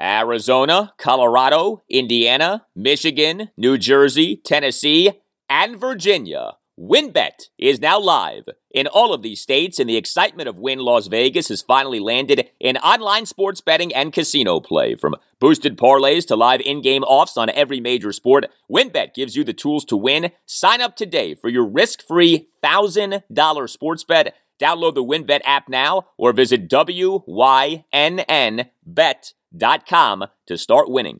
Arizona, Colorado, Indiana, Michigan, New Jersey, Tennessee, and Virginia. WynnBET is now live in all of these states, and the excitement of Wynn Las Vegas has finally landed in online sports betting and casino play. From boosted parlays to live in game offs on every major sport, WynnBET gives you the tools to win. Sign up today for your risk free $1,000 sports bet. Download the WynnBET app now or visit WYNNBet.com com to start winning.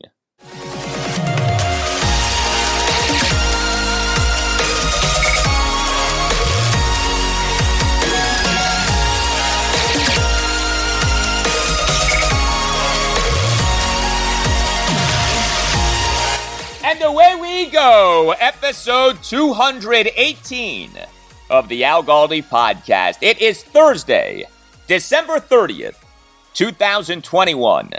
And away we go, episode 218 of the Al Galdi podcast. It is Thursday, December 30th, 2021.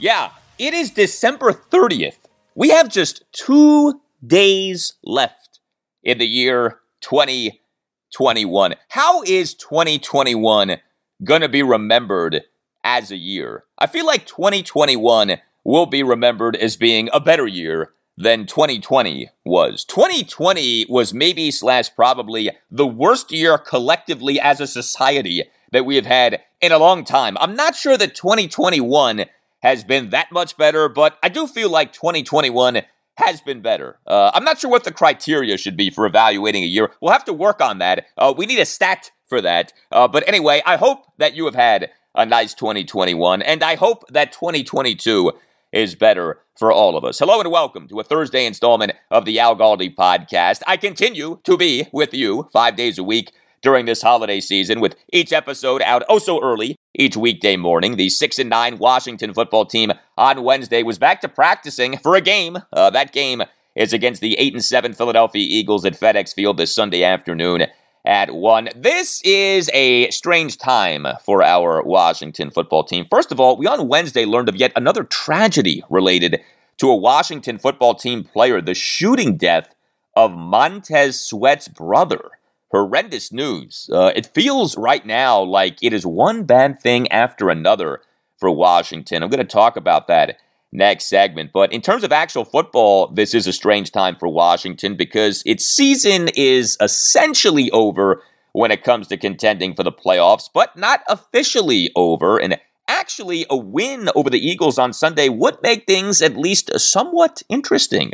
Yeah, it is December 30th. We have just two days left in the year 2021. How is 2021 going to be remembered as a year? I feel like 2021 will be remembered as being a better year than 2020 was. 2020 was maybe slash probably the worst year collectively as a society that we have had in a long time. I'm not sure that 2021 has been that much better, but I do feel like 2021 has been better. Uh, I'm not sure what the criteria should be for evaluating a year. We'll have to work on that. Uh, we need a stat for that. Uh, but anyway, I hope that you have had a nice 2021, and I hope that 2022 is better for all of us. Hello and welcome to a Thursday installment of the Al Galdi podcast. I continue to be with you five days a week during this holiday season, with each episode out oh so early each weekday morning. The 6 and 9 Washington football team on Wednesday was back to practicing for a game. Uh, that game is against the 8 and 7 Philadelphia Eagles at FedEx Field this Sunday afternoon at 1. This is a strange time for our Washington football team. First of all, we on Wednesday learned of yet another tragedy related to a Washington football team player, the shooting death of Montez Sweat's brother horrendous news. Uh, it feels right now like it is one bad thing after another for Washington. I'm going to talk about that next segment. But in terms of actual football, this is a strange time for Washington because its season is essentially over when it comes to contending for the playoffs, but not officially over. And actually, a win over the Eagles on Sunday would make things at least somewhat interesting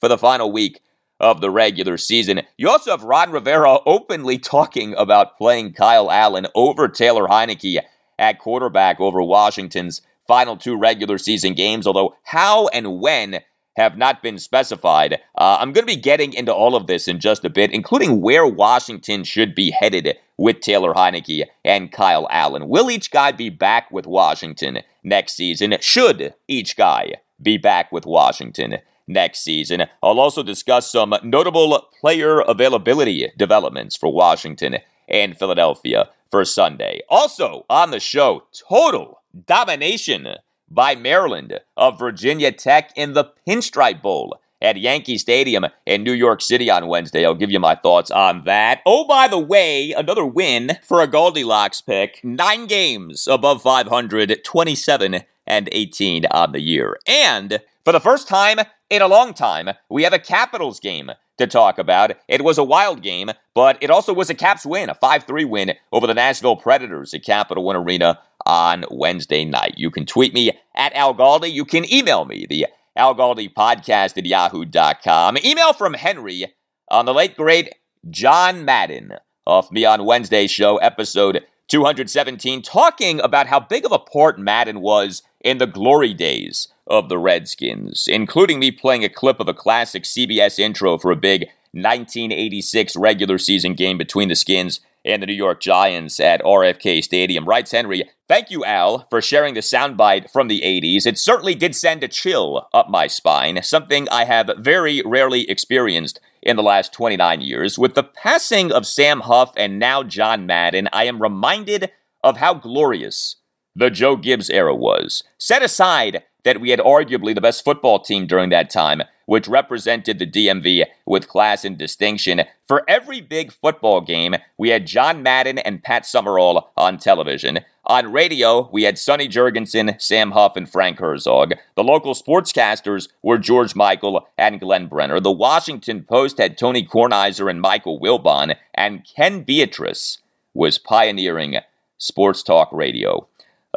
for the final week of the regular season. You also have Ron Rivera openly talking about playing Kyle Allen over Taylor Heinicke at quarterback over Washington's final two regular season games, although how and when have not been specified. Uh, I'm going to be getting into all of this in just a bit, including where Washington should be headed with Taylor Heinicke and Kyle Allen. Will each guy be back with Washington next season? Should each guy be back with Washington next season. I'll also discuss some notable player availability developments for Washington and Philadelphia for Sunday. Also on the show, total domination by Maryland of Virginia Tech in the Pinstripe Bowl at Yankee Stadium in New York City on Wednesday. I'll give you my thoughts on that. Oh, by the way, another win for a Goldilocks pick. Nine games above 500, 27 and 18 on the year. And for the first time in a long time, we have a Capitals game to talk about. It was a wild game, but it also was a Caps win, a 5 3 win over the Nashville Predators at Capital One Arena on Wednesday night. You can tweet me at Al Galdi. You can email me, the Al Galdi podcast at yahoo.com. Email from Henry on the late great John Madden of me on Wednesday show, episode 217, talking about how big of a part Madden was in the glory days of the Redskins, including me playing a clip of a classic CBS intro for a big 1986 regular season game between the Skins and the New York Giants at RFK Stadium. Writes Henry, thank you, Al, for sharing the soundbite from the 80s. It certainly did send a chill up my spine, something I have very rarely experienced in the last 29 years. With the passing of Sam Huff and now John Madden, I am reminded of how glorious the Joe Gibbs era was. Set aside that we had arguably the best football team during that time, which represented the DMV with class and distinction. For every big football game, we had John Madden and Pat Summerall on television. On radio, we had Sonny Jurgensen, Sam Huff, and Frank Herzog. The local sportscasters were George Michael and Glenn Brenner. The Washington Post had Tony Kornheiser and Michael Wilbon, and Ken Beatrice was pioneering sports talk radio.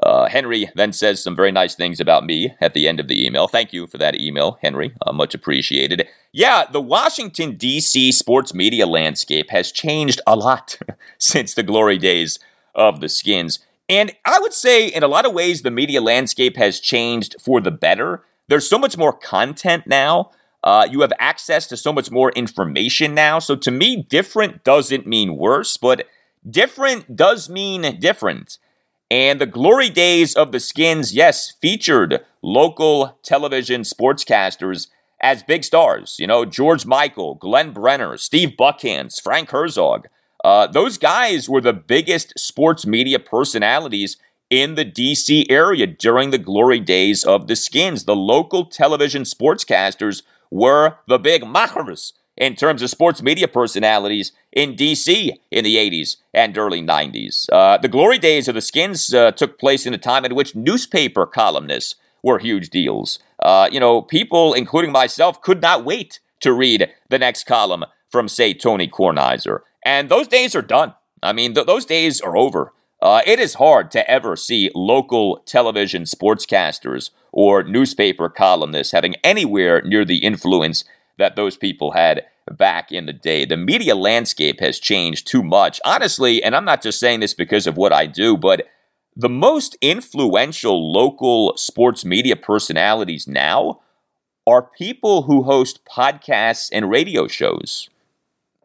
Uh, Henry then says some very nice things about me at the end of the email. Thank you for that email, Henry. Uh, much appreciated. Yeah, the Washington, D.C. sports media landscape has changed a lot since the glory days of the Skins. And I would say, in a lot of ways, the media landscape has changed for the better. There's so much more content now. Uh, you have access to so much more information now. So to me, different doesn't mean worse, but different does mean different. And the glory days of the Skins, yes, featured local television sportscasters as big stars. You know, George Michael, Glenn Brenner, Steve Buckhantz, Frank Herzog. Uh, those guys were the biggest sports media personalities in the DC area during the glory days of the Skins. The local television sportscasters were the big machers in terms of sports media personalities in DC in the 80s and early 90s. Uh, the glory days of the Skins uh, took place in a time in which newspaper columnists were huge deals. Uh, you know, people, including myself, could not wait to read the next column from, say, Tony Kornheiser. And those days are done. I mean, th- those days are over. Uh, it is hard to ever see local television sportscasters or newspaper columnists having anywhere near the influence that those people had back in the day. The media landscape has changed too much. Honestly, and I'm not just saying this because of what I do, but the most influential local sports media personalities now are people who host podcasts and radio shows.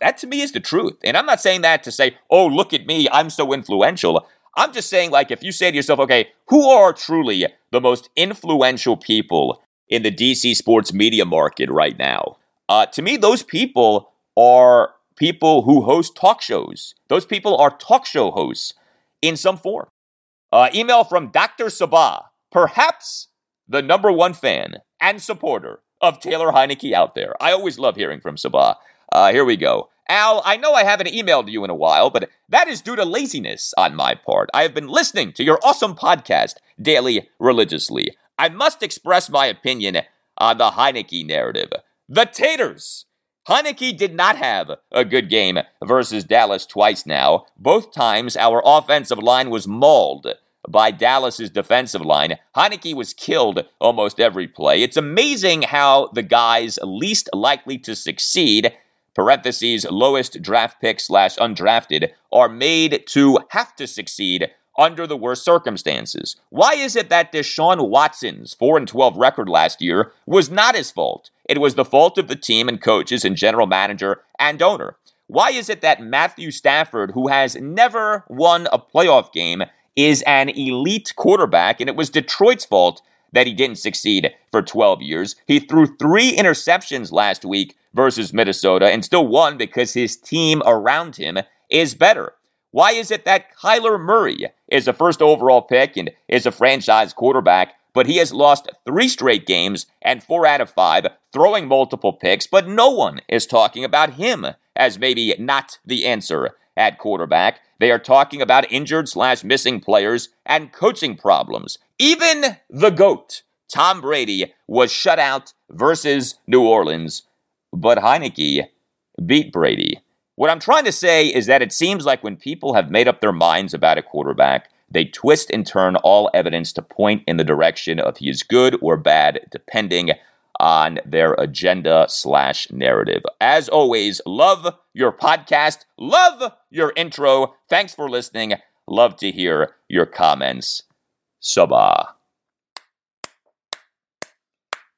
That to me is the truth. And I'm not saying that to say, oh, look at me, I'm so influential. I'm just saying, like, if you say to yourself, okay, who are truly the most influential people in the DC sports media market right now? Uh, to me, those people are people who host talk shows. Those people are talk show hosts in some form. Uh, email from Dr. Sabah, perhaps the number one fan and supporter of Taylor Heinicke out there. I always love hearing from Sabah. Uh, here we go. Al, I know I haven't emailed you in a while, but that is due to laziness on my part. I have been listening to your awesome podcast daily religiously. I must express my opinion on the Heinicke narrative. The Taters. Heinicke did not have a good game versus Dallas twice now. Both times our offensive line was mauled by Dallas's defensive line. Heinicke was killed almost every play. It's amazing how the guys least likely to succeed, parentheses, lowest draft pick slash undrafted, are made to have to succeed under the worst circumstances. Why is it that Deshaun Watson's 4 and 12 record last year was not his fault? It was the fault of the team and coaches and general manager and owner. Why is it that Matthew Stafford, who has never won a playoff game, is an elite quarterback and it was Detroit's fault that he didn't succeed for 12 years? He threw three interceptions last week versus Minnesota and still won because his team around him is better. Why is it that Kyler Murray is a first overall pick and is a franchise quarterback, but he has lost three straight games and four out of five, throwing multiple picks, but no one is talking about him as maybe not the answer at quarterback. They are talking about injured slash missing players and coaching problems. Even the GOAT, Tom Brady was shut out versus New Orleans, but Heinicke beat Brady. What I'm trying to say is that it seems like when people have made up their minds about a quarterback, they twist and turn all evidence to point in the direction of he is good or bad, depending on their agenda slash narrative. As always, love your podcast, love your intro. Thanks for listening. Love to hear your comments. Sabah.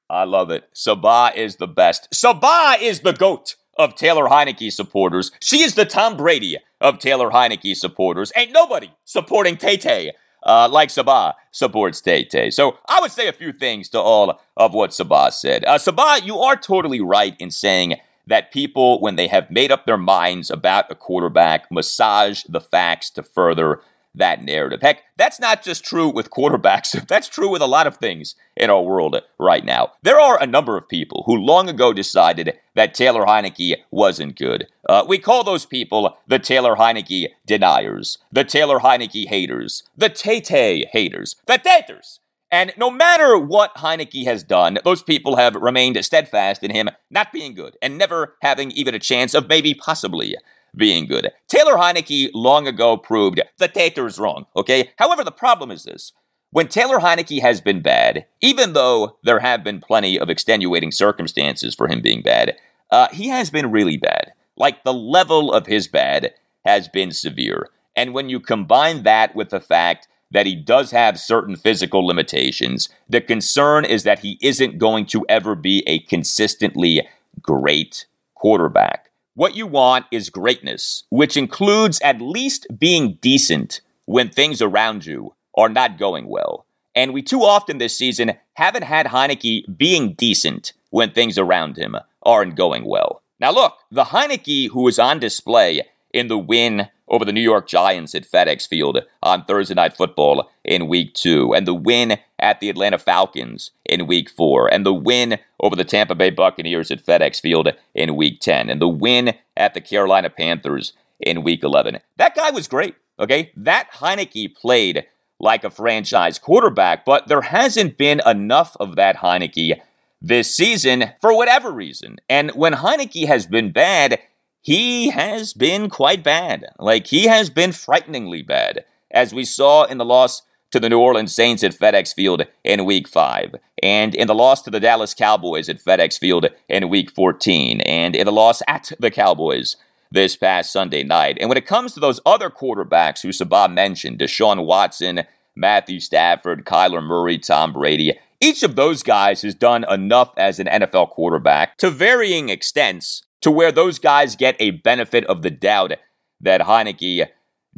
I love it. Sabah is the best. Sabah is the GOAT of Taylor Heinicke supporters. She is the Tom Brady of Taylor Heinicke supporters. Ain't nobody supporting Tay Tay uh, like Sabah supports Tay Tay. So I would say a few things to all of what Sabah said. Uh, Sabah, you are totally right in saying that people, when they have made up their minds about a quarterback, massage the facts to further that narrative. Heck, that's not just true with quarterbacks. That's true with a lot of things in our world right now. There are a number of people who long ago decided that Taylor Heinicke wasn't good. Uh, we call those people the Taylor Heinicke deniers, the Taylor Heinicke haters, the Tay haters, the Taters. And no matter what Heinicke has done, those people have remained steadfast in him not being good and never having even a chance of maybe possibly being good. Taylor Heinicke long ago proved the Tater's wrong, okay? However, the problem is this. When Taylor Heinicke has been bad, even though there have been plenty of extenuating circumstances for him being bad, uh, he has been really bad. Like the level of his bad has been severe. And when you combine that with the fact that he does have certain physical limitations, the concern is that he isn't going to ever be a consistently great quarterback. What you want is greatness, which includes at least being decent when things around you are not going well. And we too often this season haven't had Heinicke being decent when things around him aren't going well. Now, look, the Heinicke who was on display in the win over the New York Giants at FedEx Field on Thursday Night Football in Week 2, and the win at the Atlanta Falcons in Week 4, and the win over the Tampa Bay Buccaneers at FedEx Field in Week 10, and the win at the Carolina Panthers in Week 11. That guy was great, okay? That Heinicke played like a franchise quarterback, but there hasn't been enough of that Heinicke this season for whatever reason. And when Heinicke has been bad, he has been quite bad. Like, he has been frighteningly bad, as we saw in the loss to the New Orleans Saints at FedEx Field in Week 5, and in the loss to the Dallas Cowboys at FedEx Field in Week 14, and in the loss at the Cowboys this past Sunday night. And when it comes to those other quarterbacks who Sabah mentioned, Deshaun Watson, Matthew Stafford, Kyler Murray, Tom Brady, each of those guys has done enough as an NFL quarterback to varying extents to where those guys get a benefit of the doubt that Heinicke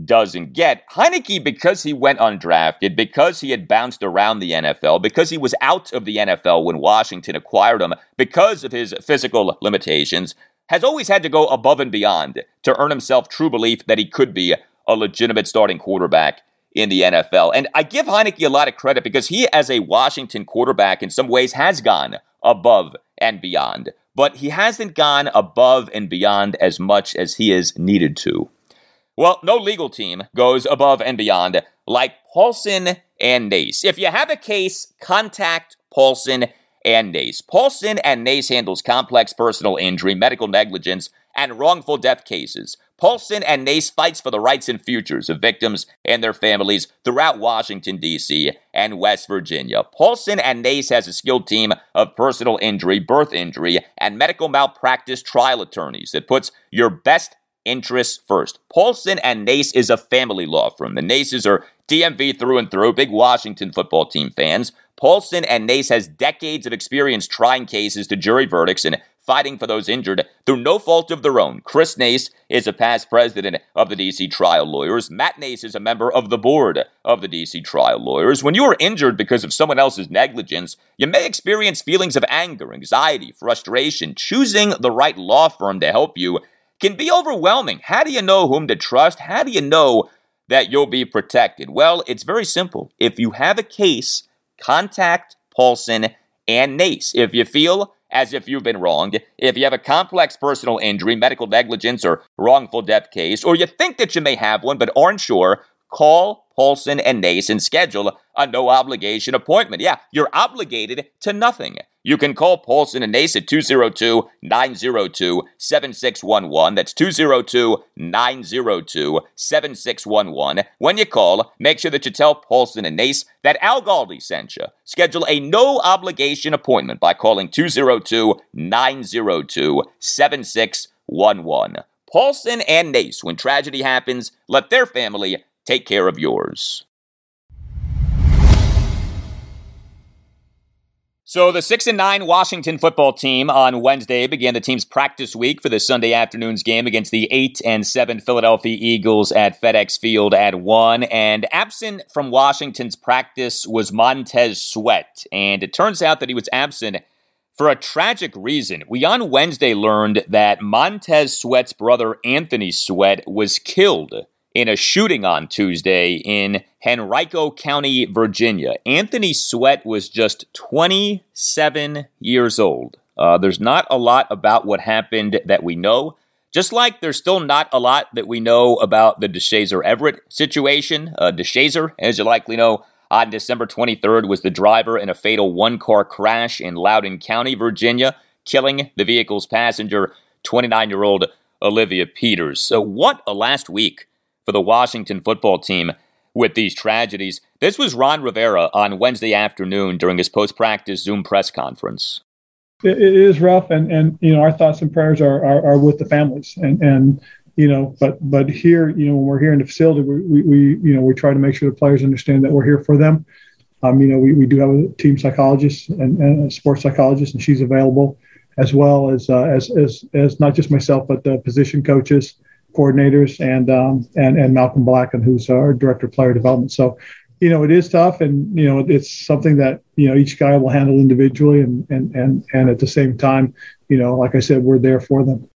doesn't get. Heinicke, because he went undrafted, because he had bounced around the NFL, because he was out of the NFL when Washington acquired him, because of his physical limitations, has always had to go above and beyond to earn himself true belief that he could be a legitimate starting quarterback in the NFL. And I give Heinicke a lot of credit because he, as a Washington quarterback, in some ways has gone above and beyond but he hasn't gone above and beyond as much as he is needed to. Well, no legal team goes above and beyond like Paulson and Nace. If you have a case, contact Paulson and Nace. Paulson and Nace handles complex personal injury, medical negligence, and wrongful death cases. Paulson and Nace fights for the rights and futures of victims and their families throughout Washington, D.C. and West Virginia. Paulson and Nace has a skilled team of personal injury, birth injury, and medical malpractice trial attorneys that puts your best interests first. Paulson and Nace is a family law firm. The Naces are DMV through and through, big Washington football team fans. Paulson and Nace has decades of experience trying cases to jury verdicts and fighting for those injured through no fault of their own. Chris Nace is a past president of the DC Trial Lawyers. Matt Nace is a member of the board of the DC Trial Lawyers. When you are injured because of someone else's negligence, you may experience feelings of anger, anxiety, frustration. Choosing the right law firm to help you can be overwhelming. How do you know whom to trust? How do you know that you'll be protected? Well, it's very simple. If you have a case, contact Paulson and Nace. If you feel as if you've been wronged. If you have a complex personal injury, medical negligence, or wrongful death case, or you think that you may have one but aren't sure, call Paulson and Nace and schedule a no obligation appointment. Yeah, you're obligated to nothing. You can call Paulson and at 202 902 7611. That's 202 902 7611. When you call, make sure that you tell Paulson and Nace that Al Galdi sent you. Schedule a no obligation appointment by calling 202 902 7611. Paulson and Nace, when tragedy happens, let their family take care of yours. So the 6 and 9 Washington football team on Wednesday began the team's practice week for the Sunday afternoon's game against the 8 and 7 Philadelphia Eagles at FedEx Field at 1 and absent from Washington's practice was Montez Sweat and it turns out that he was absent for a tragic reason. We on Wednesday learned that Montez Sweat's brother Anthony Sweat was killed in a shooting on Tuesday in Henrico County, Virginia. Anthony Sweat was just 27 years old. Uh, there's not a lot about what happened that we know. Just like there's still not a lot that we know about the Deshazor Everett situation. Uh, Deshazor, as you likely know, on December 23rd was the driver in a fatal one car crash in Loudoun County, Virginia, killing the vehicle's passenger, 29 year old Olivia Peters. So, what a last week for the Washington football team with these tragedies. This was Ron Rivera on Wednesday afternoon during his post practice Zoom press conference. It is rough, and, and you know our thoughts and prayers are, are, are with the families, and and you know, but but here, you know, when we're here in the facility, we, we, we you know we try to make sure the players understand that we're here for them. Um, you know, we, we do have a team psychologist and, and a sports psychologist, and she's available, as well as uh, as, as as not just myself, but the position coaches coordinators and um, and and Malcolm Blacken, who's our director of player development. So, you know, it is tough, and you know, it's something that you know each guy will handle individually, and and and and at the same time, you know, like I said, we're there for them.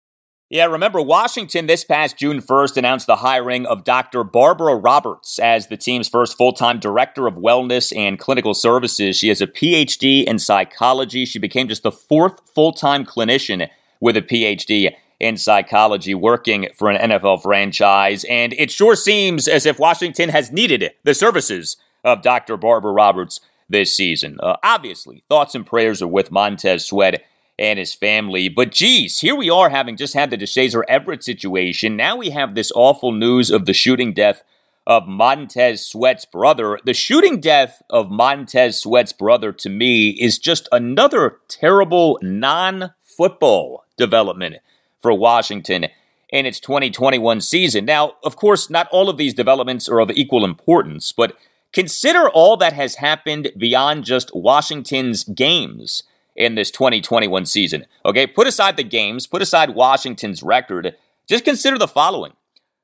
Yeah, remember, Washington this past June 1st announced the hiring of Dr. Barbara Roberts as the team's first full time director of wellness and clinical services. She has a PhD in psychology. She became just the fourth full time clinician with a PhD in psychology working for an NFL franchise, and it sure seems as if Washington has needed the services of Dr. Barbara Roberts this season. Uh, obviously, thoughts and prayers are with Montez Sweat and his family. But geez, here we are having just had the Deshazor Everett situation. Now we have this awful news of the shooting death of Montez Sweat's brother. The shooting death of Montez Sweat's brother to me is just another terrible non football development for Washington in its 2021 season. Now, of course, not all of these developments are of equal importance, but consider all that has happened beyond just Washington's games in this 2021 season. Okay, put aside the games, put aside Washington's record, just consider the following.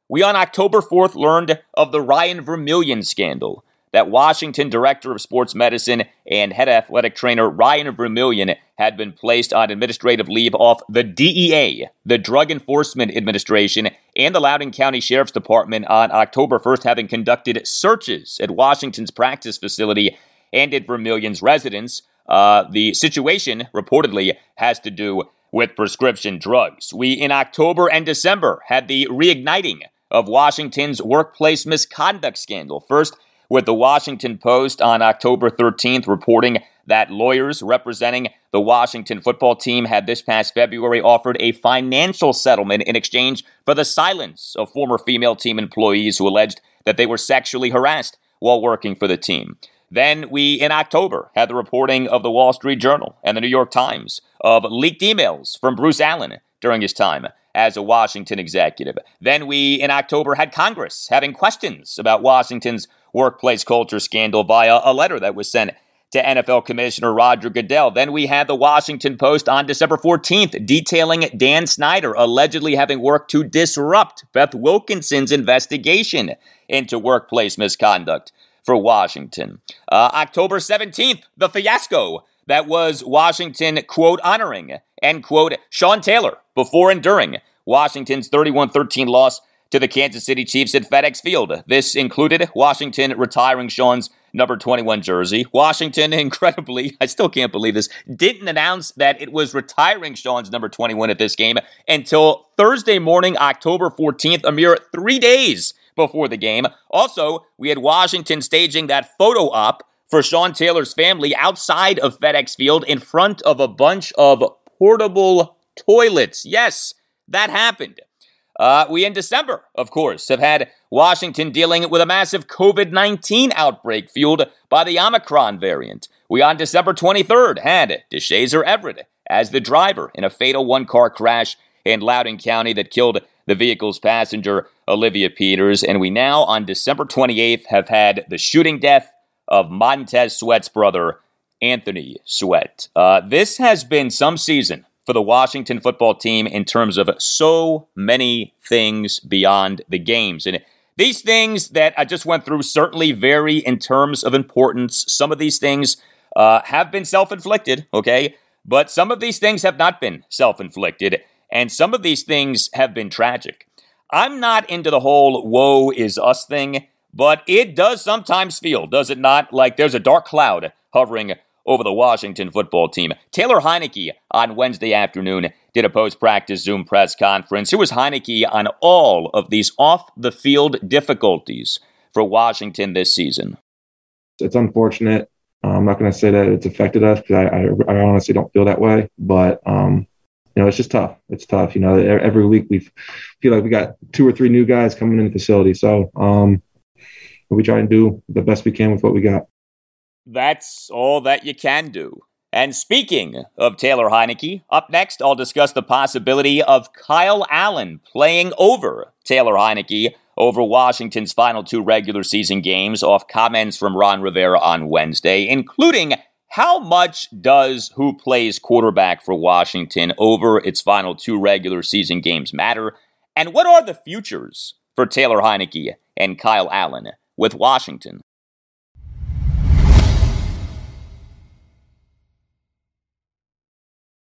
We on October 4th learned of the Ryan Vermillion scandal that Washington Director of Sports Medicine and head athletic trainer Ryan Vermillion had been placed on administrative leave off the DEA, the Drug Enforcement Administration, and the Loudoun County Sheriff's Department on October 1st, having conducted searches at Washington's practice facility and at Vermillion's residence. Uh, the situation reportedly has to do with prescription drugs. We, in October and December, had the reigniting of Washington's workplace misconduct scandal. First, with the Washington Post on October 13th reporting that lawyers representing the Washington football team had this past February offered a financial settlement in exchange for the silence of former female team employees who alleged that they were sexually harassed while working for the team. Then we, in October, had the reporting of the Wall Street Journal and the New York Times of leaked emails from Bruce Allen during his time as a Washington executive. Then we, in October, had Congress having questions about Washington's workplace culture scandal via a letter that was sent to NFL Commissioner Roger Goodell. Then we had the Washington Post on December 14th detailing Dan Snyder allegedly having worked to disrupt Beth Wilkinson's investigation into workplace misconduct for Washington. Uh, October 17th, the fiasco that was Washington, quote, honoring, end quote, Sean Taylor before and during Washington's 31 13 loss to the Kansas City Chiefs at FedEx Field. This included Washington retiring Sean's number 21 jersey. Washington, incredibly, I still can't believe this, didn't announce that it was retiring Sean's number 21 at this game until Thursday morning, October 14th, a mere three days before the game. Also, we had Washington staging that photo op for Sean Taylor's family outside of FedEx Field in front of a bunch of portable toilets. Yes, that happened. Uh, we in December, of course, have had Washington dealing with a massive COVID 19 outbreak fueled by the Omicron variant. We on December 23rd had Deshazor Everett as the driver in a fatal one car crash in Loudoun County that killed the vehicle's passenger, Olivia Peters. And we now, on December 28th, have had the shooting death of Montez Sweat's brother, Anthony Sweat. Uh, this has been some season for the Washington football team in terms of so many things beyond the games. And these things that I just went through certainly vary in terms of importance. Some of these things uh, have been self inflicted, okay? But some of these things have not been self inflicted, and some of these things have been tragic. I'm not into the whole woe is us thing, but it does sometimes feel, does it not, like there's a dark cloud hovering over the Washington football team. Taylor Heinicke on Wednesday afternoon did a post practice Zoom press conference. It was Heinicke on all of these off the field difficulties for Washington this season. It's unfortunate. I'm not going to say that it's affected us because I, I, I, honestly don't feel that way. But um, you know, it's just tough. It's tough. You know, every week we feel like we got two or three new guys coming in the facility. So um, we try and do the best we can with what we got that's all that you can do. And speaking of Taylor Heinicke, up next I'll discuss the possibility of Kyle Allen playing over Taylor Heinicke over Washington's final two regular season games off comments from Ron Rivera on Wednesday, including how much does who plays quarterback for Washington over its final two regular season games matter? And what are the futures for Taylor Heinicke and Kyle Allen with Washington?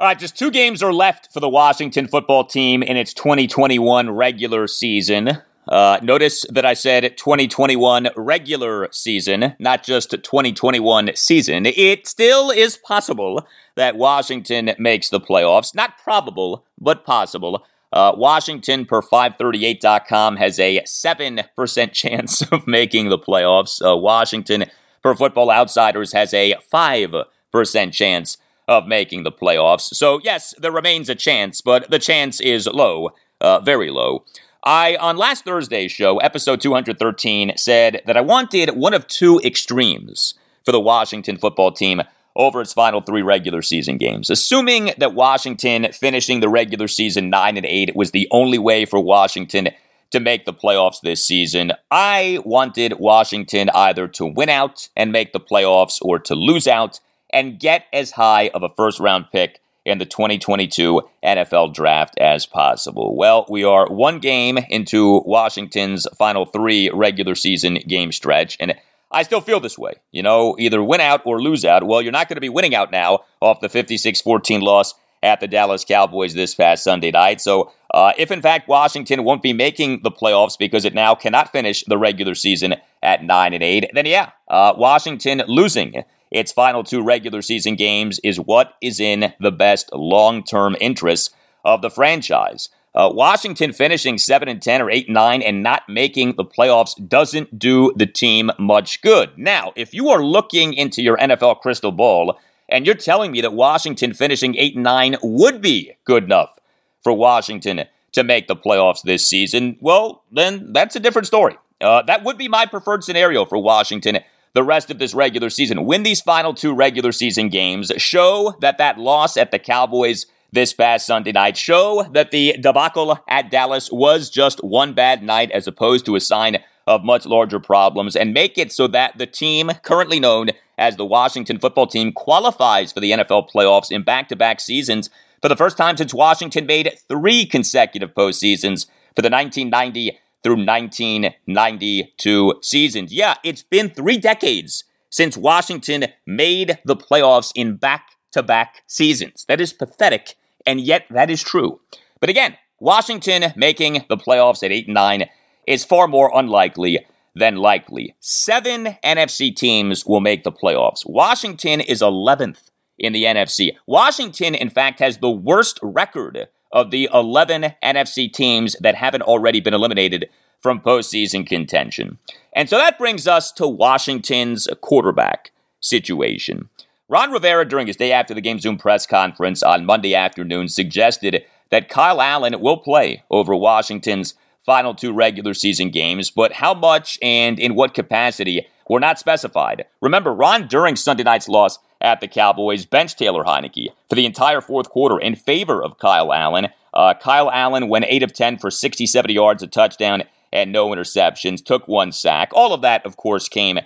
All right, just two games are left for the Washington football team in its 2021 regular season. Uh, notice that I said 2021 regular season, not just 2021 season. It still is possible that Washington makes the playoffs. Not probable, but possible. Uh, Washington, per 538.com, has a 7% chance of making the playoffs. Uh, Washington, per Football Outsiders, has a 5% chance of making the playoffs. So, yes, there remains a chance, but the chance is low, uh, very low. I, on last Thursday's show, episode 213, said that I wanted one of two extremes for the Washington football team over its final three regular season games. Assuming that Washington finishing the regular season 9 and 8 was the only way for Washington to make the playoffs this season, I wanted Washington either to win out and make the playoffs or to lose out and get as high of a first round pick in the 2022 NFL draft as possible. Well, we are one game into Washington's final three regular season game stretch, and I still feel this way. You know, either win out or lose out. Well, you're not going to be winning out now off the 56 14 loss at the Dallas Cowboys this past Sunday night. So, uh, if in fact Washington won't be making the playoffs because it now cannot finish the regular season at nine and eight, then yeah, uh, Washington losing its final two regular season games is what is in the best long term interests of the franchise. Uh, Washington finishing 7 and 10 or 8 and 9 and not making the playoffs doesn't do the team much good. Now, if you are looking into your NFL crystal ball and you're telling me that Washington finishing 8 and 9 would be good enough for Washington to make the playoffs this season, well, then that's a different story. Uh, that would be my preferred scenario for Washington the rest of this regular season. Win these final two regular season games, show that that loss at the Cowboys this past Sunday night show that the debacle at Dallas was just one bad night as opposed to a sign of much larger problems and make it so that the team currently known as the Washington football team qualifies for the NFL playoffs in back to back seasons for the first time since Washington made three consecutive postseasons for the 1990 through 1992 seasons. Yeah, it's been three decades since Washington made the playoffs in back to back seasons. That is pathetic and yet that is true. But again, Washington making the playoffs at 8 and 9 is far more unlikely than likely. Seven NFC teams will make the playoffs. Washington is 11th in the NFC. Washington, in fact, has the worst record of the 11 NFC teams that haven't already been eliminated from postseason contention. And so that brings us to Washington's quarterback situation. Ron Rivera, during his day after the game Zoom press conference on Monday afternoon, suggested that Kyle Allen will play over Washington's final two regular season games, but how much and in what capacity were not specified. Remember, Ron, during Sunday night's loss at the Cowboys, benched Taylor Heinicke for the entire fourth quarter in favor of Kyle Allen. Uh, Kyle Allen went 8 of 10 for 60, 70 yards, a touchdown, and no interceptions, took one sack. All of that, of course, came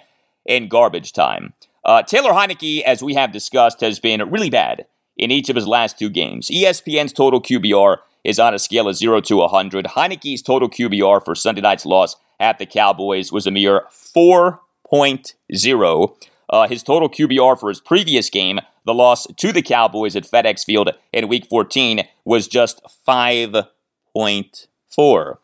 in garbage time. Uh, Taylor Heinicke, as we have discussed, has been really bad in each of his last two games. ESPN's total QBR is on a scale of 0 to 100. Heinicke's total QBR for Sunday night's loss at the Cowboys was a mere 4.0. Uh, his total QBR for his previous game, the loss to the Cowboys at FedEx Field in Week 14, was just 5.4.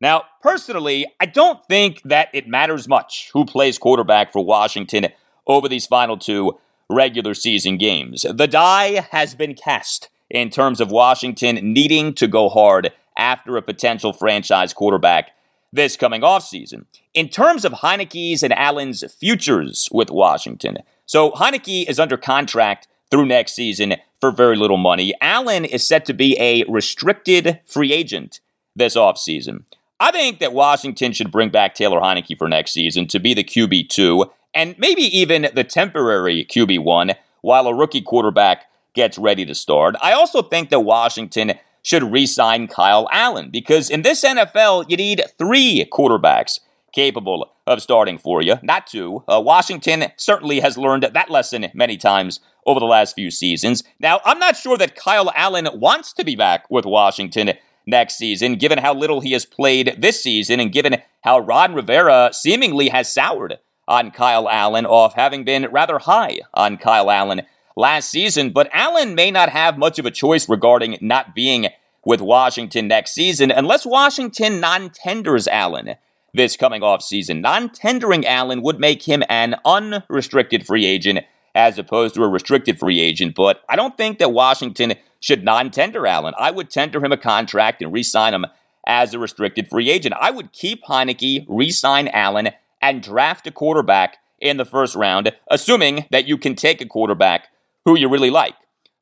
Now, personally, I don't think that it matters much who plays quarterback for Washington over these final two regular season games. The die has been cast in terms of Washington needing to go hard after a potential franchise quarterback this coming offseason. In terms of Heinicke's and Allen's futures with Washington, so Heinicke is under contract through next season for very little money. Allen is set to be a restricted free agent this offseason. I think that Washington should bring back Taylor Heinicke for next season to be the QB2 and maybe even the temporary QB1 while a rookie quarterback gets ready to start. I also think that Washington should re sign Kyle Allen because in this NFL, you need three quarterbacks capable of starting for you, not two. Uh, Washington certainly has learned that lesson many times over the last few seasons. Now, I'm not sure that Kyle Allen wants to be back with Washington next season, given how little he has played this season and given how Ron Rivera seemingly has soured on Kyle Allen off having been rather high on Kyle Allen last season, but Allen may not have much of a choice regarding not being with Washington next season unless Washington non tenders Allen this coming off season. Non tendering Allen would make him an unrestricted free agent as opposed to a restricted free agent, but I don't think that Washington should non tender Allen. I would tender him a contract and re sign him as a restricted free agent. I would keep Heinicke, re sign Allen, and draft a quarterback in the first round, assuming that you can take a quarterback who you really like.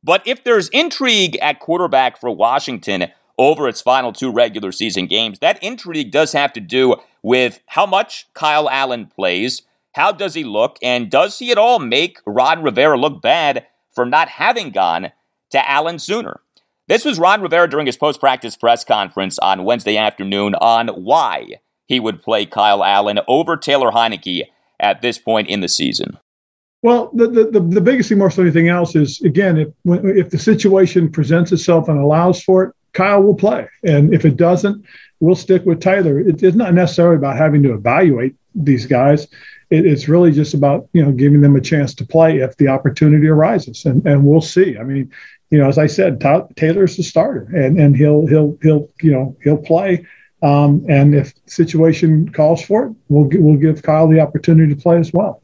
But if there's intrigue at quarterback for Washington over its final two regular season games, that intrigue does have to do with how much Kyle Allen plays, how does he look, and does he at all make Ron Rivera look bad for not having gone to Allen sooner? This was Ron Rivera during his post practice press conference on Wednesday afternoon on why he would play Kyle Allen over Taylor Heinicke at this point in the season? Well, the, the, the biggest thing more than anything else is, again, if, if the situation presents itself and allows for it, Kyle will play. And if it doesn't, we'll stick with Taylor. It, it's not necessarily about having to evaluate these guys. it, it's really just about you know giving them a chance to play if the opportunity arises, and and we'll see. I mean, you know, as I said, Taylor's the starter, and and he'll he'll he'll you know he'll play. Um, and if situation calls for it, we'll we'll give Kyle the opportunity to play as well.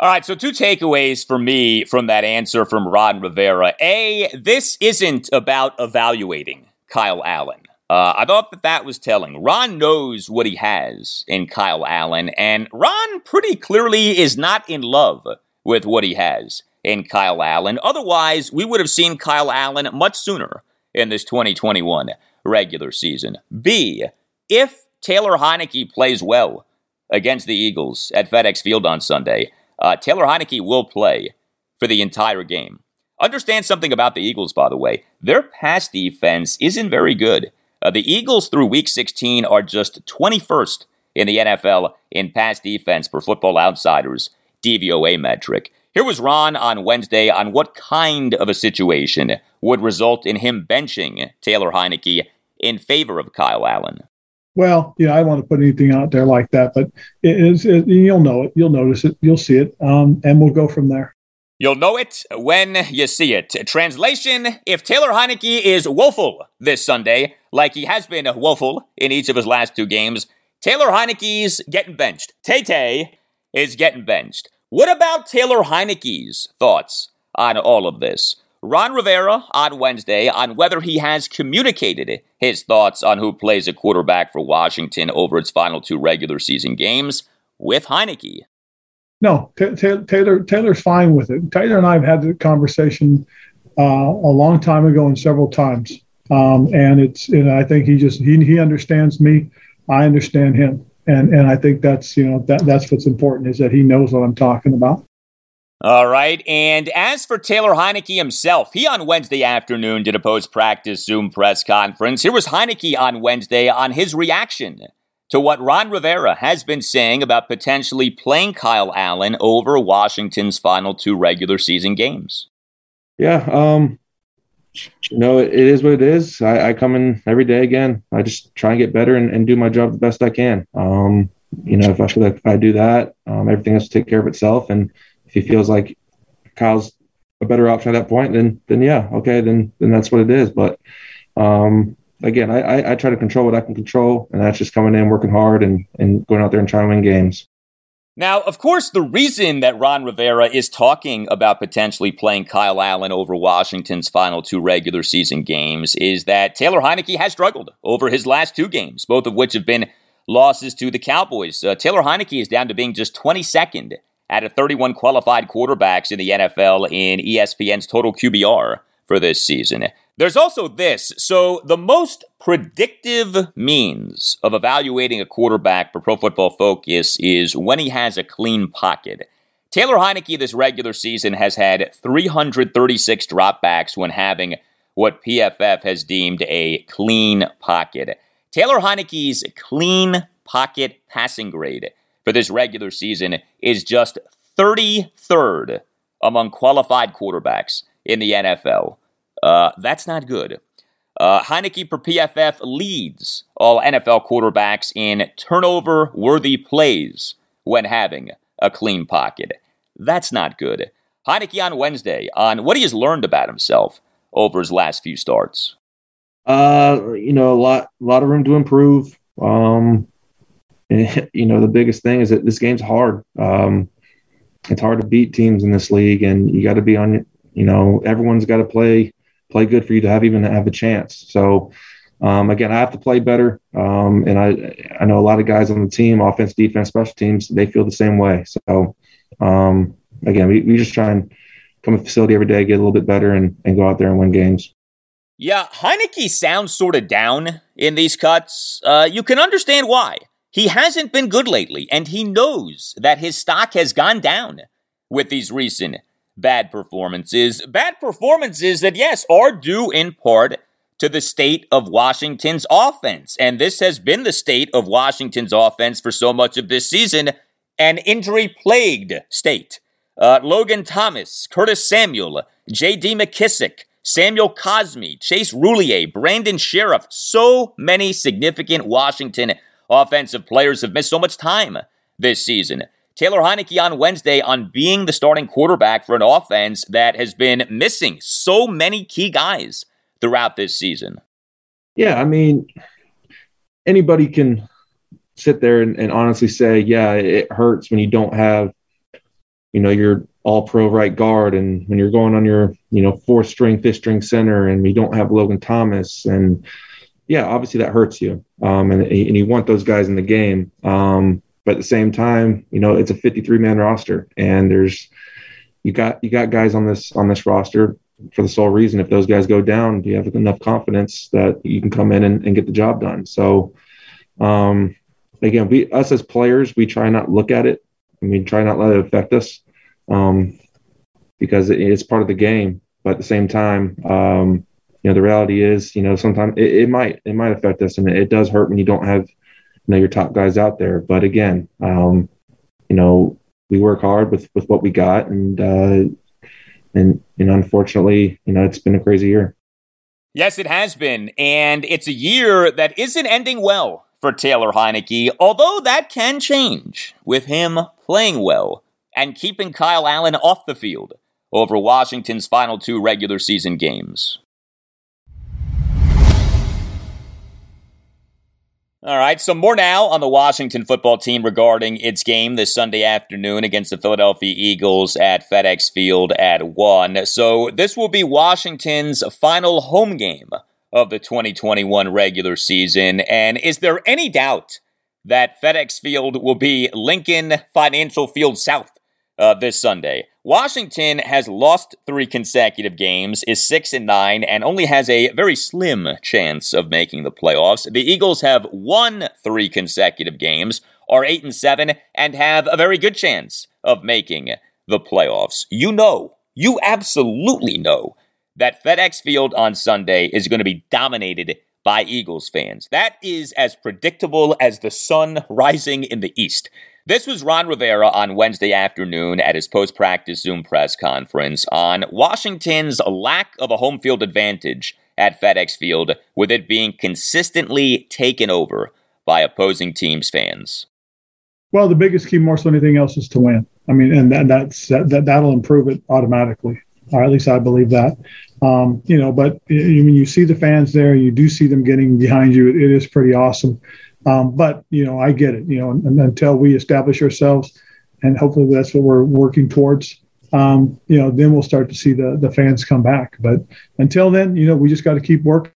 All right, so two takeaways for me from that answer from Ron Rivera. A, this isn't about evaluating Kyle Allen. Uh, I thought that that was telling. Ron knows what he has in Kyle Allen, and Ron pretty clearly is not in love with what he has in Kyle Allen. Otherwise, we would have seen Kyle Allen much sooner in this 2021 regular season. B, if Taylor Heinicke plays well against the Eagles at FedEx Field on Sunday, uh, Taylor Heinicke will play for the entire game. Understand something about the Eagles, by the way. Their pass defense isn't very good. Uh, the Eagles, through week 16, are just 21st in the NFL in pass defense per Football Outsiders DVOA metric. Here was Ron on Wednesday on what kind of a situation would result in him benching Taylor Heinicke in favor of Kyle Allen. Well, yeah, I don't want to put anything out there like that, but it is, it, you'll know it, you'll notice it, you'll see it, um, and we'll go from there. You'll know it when you see it. Translation If Taylor Heinicke is woeful this Sunday, like he has been woeful in each of his last two games, Taylor Heinicke's getting benched. Tay Tay is getting benched. What about Taylor Heinicke's thoughts on all of this? Ron Rivera on Wednesday on whether he has communicated his thoughts on who plays a quarterback for Washington over its final two regular season games with Heinicke. No, t- t- Taylor Taylor's fine with it. Taylor and I have had the conversation uh, a long time ago and several times, um, and it's and I think he just he he understands me, I understand him, and and I think that's you know that that's what's important is that he knows what I'm talking about. All right. And as for Taylor Heinicke himself, he on Wednesday afternoon did a post practice Zoom press conference. Here was Heinicke on Wednesday on his reaction to what Ron Rivera has been saying about potentially playing Kyle Allen over Washington's final two regular season games. Yeah. Um, you know, it is what it is. I, I, come in every day again. I just try and get better and, and do my job the best I can. Um, you know, if I feel like if I do that, um, everything has to take care of itself. And if he feels like Kyle's a better option at that point, then then yeah, okay, then then that's what it is. But um, again, I, I, I try to control what I can control, and that's just coming in, working hard, and and going out there and trying to win games. Now, of course, the reason that Ron Rivera is talking about potentially playing Kyle Allen over Washington's final two regular season games is that Taylor Heinicke has struggled over his last two games, both of which have been losses to the Cowboys. Uh, Taylor Heinicke is down to being just 22nd out of 31 qualified quarterbacks in the NFL in ESPN's total QBR for this season. There's also this. So, the most predictive means of evaluating a quarterback for Pro Football Focus is when he has a clean pocket. Taylor Heinicke this regular season has had 336 dropbacks when having what PFF has deemed a clean pocket. Taylor Heinicke's clean pocket passing grade for this regular season is just 33rd among qualified quarterbacks in the NFL. Uh, that's not good. Uh, Heinicke per PFF leads all NFL quarterbacks in turnover worthy plays when having a clean pocket. That's not good. Heinicke on Wednesday on what he has learned about himself over his last few starts. Uh, you know, a lot, a lot of room to improve. Um, and, you know, the biggest thing is that this game's hard. Um, it's hard to beat teams in this league, and you got to be on. You know, everyone's got to play play good for you to have even have a chance. So, um, again, I have to play better, um, and I I know a lot of guys on the team, offense, defense, special teams, they feel the same way. So, um, again, we, we just try and come to facility every day, get a little bit better, and, and go out there and win games. Yeah, Heinicke sounds sort of down in these cuts. Uh, you can understand why. He hasn't been good lately, and he knows that his stock has gone down with these recent bad performances. Bad performances that, yes, are due in part to the state of Washington's offense. And this has been the state of Washington's offense for so much of this season an injury plagued state. Uh, Logan Thomas, Curtis Samuel, J.D. McKissic, Samuel Cosmi, Chase Roullier, Brandon Scherff, so many significant Washington offensive players have missed so much time this season. Taylor Heinicke on Wednesday on being the starting quarterback for an offense that has been missing so many key guys throughout this season. Yeah, I mean, anybody can sit there and, and honestly say, yeah, it hurts when you don't have, you know, your all pro right guard and when you're going on your, you know, fourth string, fifth string center and you don't have Logan Thomas. And yeah, obviously that hurts you. Um, and, and you want those guys in the game. Um, but at the same time, you know, it's a 53 man roster and there's, you got, you got guys on this, on this roster for the sole reason if those guys go down, do you have enough confidence that you can come in and, and get the job done? So, um, again, we, us as players, we try not look at it. I mean, try not let it affect us. Um, because it, it's part of the game, but at the same time, um, you know, the reality is, you know, sometimes it, it might, it might affect us and it, it does hurt when you don't have, you know your top guys out there. But again, um, you know, we work hard with with what we got, and uh, and you know, unfortunately, you know, it's been a crazy year. Yes, it has been, and it's a year that isn't ending well for Taylor Heinicke. Although that can change with him playing well and keeping Kyle Allen off the field over Washington's final two regular season games. All right, so more now on the Washington football team regarding its game this Sunday afternoon against the Philadelphia Eagles at FedEx Field at 1. So this will be Washington's final home game of the 2021 regular season. And is there any doubt that FedEx Field will be Lincoln Financial Field South uh, this Sunday. Washington has lost three consecutive games, is six and nine, and only has a very slim chance of making the playoffs. The Eagles have won three consecutive games, are eight and seven, and have a very good chance of making the playoffs. You know, you absolutely know that FedEx Field on Sunday is going to be dominated by Eagles fans. That is as predictable as the sun rising in the east. This was Ron Rivera on Wednesday afternoon at his post practice Zoom press conference on Washington's lack of a home field advantage at FedEx Field, with it being consistently taken over by opposing teams' fans. Well, the biggest key, more so than anything else, is to win. I mean, and that, that's that, that'll improve it automatically, or at least I believe that. Um, you know, but mean, you see the fans there, you do see them getting behind you. it, it is pretty awesome. Um, but you know, I get it. You know, until we establish ourselves, and hopefully that's what we're working towards. Um, you know, then we'll start to see the the fans come back. But until then, you know, we just got to keep working.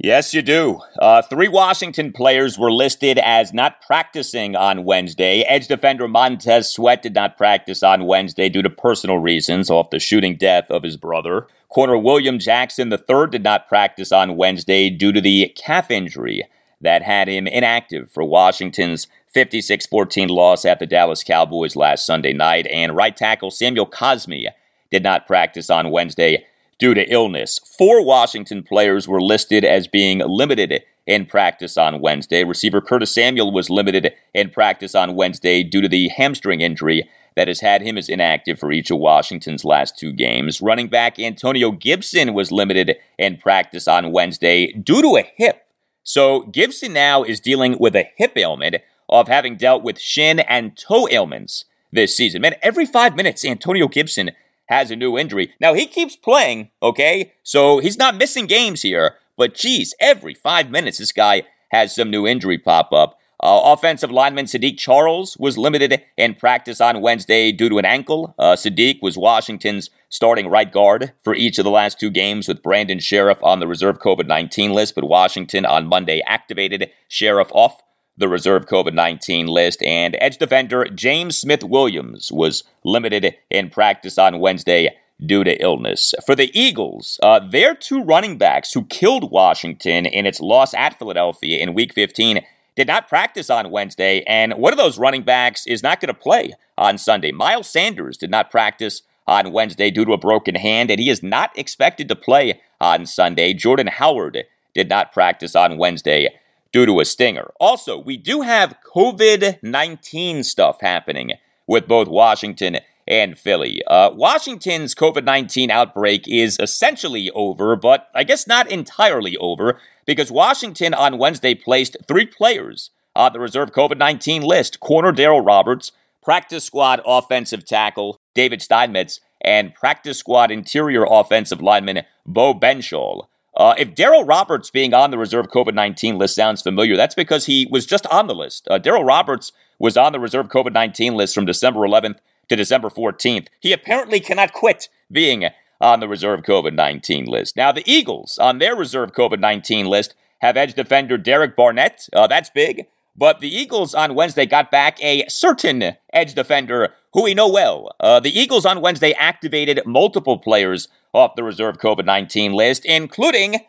Yes, you do. Uh, three Washington players were listed as not practicing on Wednesday. Edge defender Montez Sweat did not practice on Wednesday due to personal reasons off the shooting death of his brother. Corner William Jackson III did not practice on Wednesday due to the calf injury that had him inactive for Washington's 56 14 loss at the Dallas Cowboys last Sunday night. And right tackle Samuel Cosmi did not practice on Wednesday due to illness. Four Washington players were listed as being limited in practice on Wednesday. Receiver Curtis Samuel was limited in practice on Wednesday due to the hamstring injury that has had him as inactive for each of Washington's last two games. Running back Antonio Gibson was limited in practice on Wednesday due to a hip so Gibson now is dealing with a hip ailment of having dealt with shin and toe ailments this season. Man, every five minutes, Antonio Gibson has a new injury. Now he keeps playing, okay? So he's not missing games here, but geez, every five minutes this guy has some new injury pop up. Uh, offensive lineman Saahdiq Charles was limited in practice on Wednesday due to an ankle. Uh, Saahdiq was Washington's starting right guard for each of the last two games, with Brandon Scherff on the reserve COVID 19 list, but Washington on Monday activated Scherff off the reserve COVID 19 list. And edge defender James Smith Williams was limited in practice on Wednesday due to illness. For the Eagles, uh, their two running backs who killed Washington in its loss at Philadelphia in Week 15 did not practice on Wednesday, and one of those running backs is not going to play on Sunday. Miles Sanders did not practice on Wednesday due to a broken hand, and he is not expected to play on Sunday. Jordan Howard did not practice on Wednesday due to a stinger. Also, we do have COVID 19 stuff happening with both Washington and Philly. Uh, Washington's COVID 19 outbreak is essentially over, but I guess not entirely over because Washington on Wednesday placed three players on the reserve COVID 19 list corner Darryl Roberts, practice squad offensive tackle David Steinmetz and practice squad interior offensive lineman Bo Benzschawel. Uh, if Darryl Roberts being on the reserve COVID 19 list sounds familiar, that's because he was just on the list. Uh, Darryl Roberts was on the reserve COVID 19 list from December 11th to December 14th. He apparently cannot quit being on the reserve COVID 19 list. Now, the Eagles on their reserve COVID 19 list have edge defender Derek Barnett. Uh, that's big. But the Eagles on Wednesday got back a certain edge defender who we know well. Uh, the Eagles on Wednesday activated multiple players off the reserve COVID 19 list, including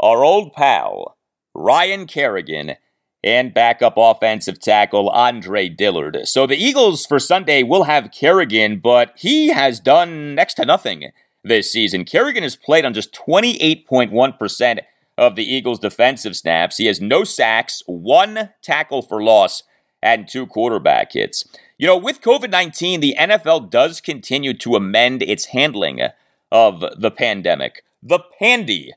our old pal, Ryan Kerrigan, and backup offensive tackle Andre Dillard. So the Eagles for Sunday will have Kerrigan, but he has done next to nothing this season. Kerrigan has played on just 28.1% of the Eagles' defensive snaps. He has no sacks, one tackle for loss, and two quarterback hits. You know, with COVID 19, the NFL does continue to amend its handling of the pandemic. The pandy.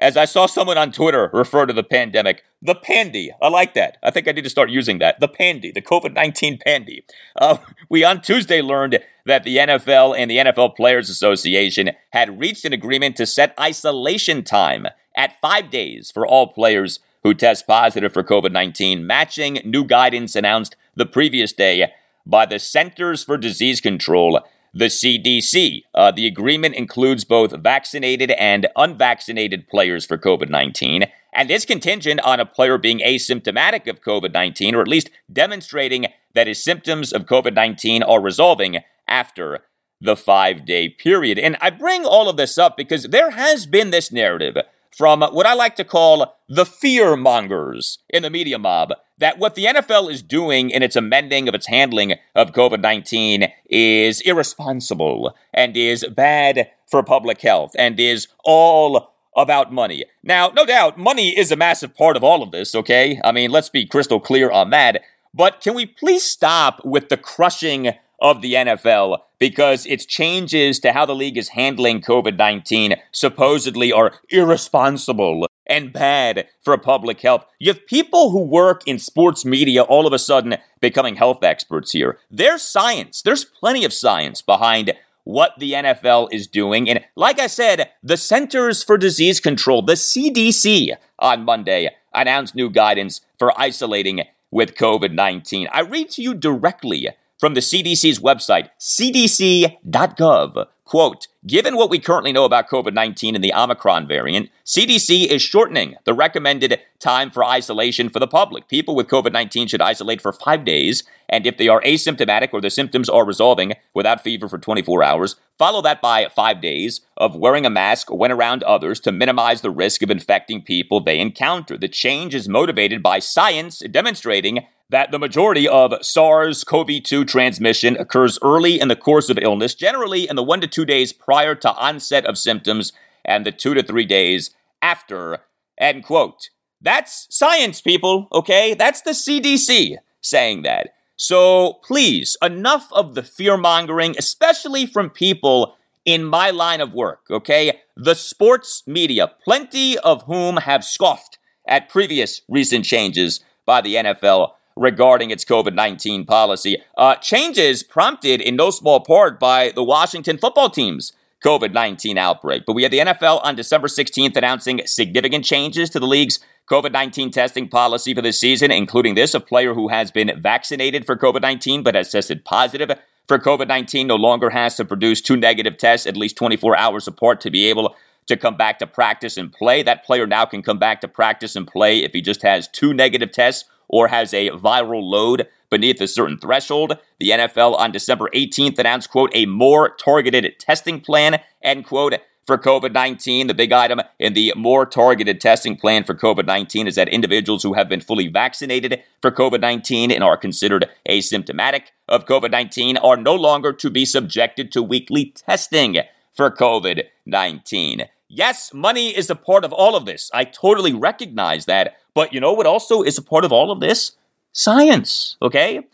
As I saw someone on Twitter refer to the pandemic, the pandy. I like that. I think I need to start using that. The pandy, the COVID 19 pandy. Uh, we on Tuesday learned that the NFL and the NFL Players Association had reached an agreement to set isolation time at five days for all players who test positive for COVID 19, matching new guidance announced the previous day by the Centers for Disease Control, the CDC. Uh, the agreement includes both vaccinated and unvaccinated players for COVID 19, and is contingent on a player being asymptomatic of COVID 19, or at least demonstrating that his symptoms of COVID 19 are resolving after the five day period. And I bring all of this up because there has been this narrative from what I like to call the fear mongers in the media mob that what the NFL is doing in its amending of its handling of COVID 19 is irresponsible and is bad for public health and is all about money. Now, no doubt, money is a massive part of all of this, okay? I mean, let's be crystal clear on that. But can we please stop with the crushing of the NFL because its changes to how the league is handling COVID 19 supposedly are irresponsible and bad for public health. You have people who work in sports media all of a sudden becoming health experts here. There's science, there's plenty of science behind what the NFL is doing. And like I said, the Centers for Disease Control, the CDC, on Monday announced new guidance for isolating with COVID 19. I read to you directly from the CDC's website, cdc.gov. Quote, given what we currently know about COVID 19 and the Omicron variant, CDC is shortening the recommended time for isolation for the public. People with COVID 19 should isolate for five days, and if they are asymptomatic or the symptoms are resolving without fever for 24 hours, follow that by five days of wearing a mask when around others to minimize the risk of infecting people they encounter. The change is motivated by science demonstrating that the majority of SARS CoV 2 transmission occurs early in the course of illness, generally in the one to two days prior to onset of symptoms and the two to three days after. End quote. That's science, people, okay? That's the CDC saying that. So please, enough of the fear mongering, especially from people in my line of work, okay? The sports media, plenty of whom have scoffed at previous recent changes by the NFL regarding its COVID 19 policy. Uh, changes prompted in no small part by the Washington football team's COVID 19 outbreak. But we had the NFL on December 16th announcing significant changes to the league's COVID 19 testing policy for this season, including this a player who has been vaccinated for COVID 19 but has tested positive for COVID 19 no longer has to produce two negative tests at least 24 hours apart to be able to come back to practice and play. That player now can come back to practice and play if he just has two negative tests or has a viral load beneath a certain threshold. The NFL on December 18th announced, quote, a more targeted testing plan, end quote, for COVID 19. The big item in the more targeted testing plan for COVID 19 is that individuals who have been fully vaccinated for COVID 19 and are considered asymptomatic of COVID 19 are no longer to be subjected to weekly testing for COVID 19. Yes, money is a part of all of this. I totally recognize that. But you know what also is a part of all of this? Science, okay?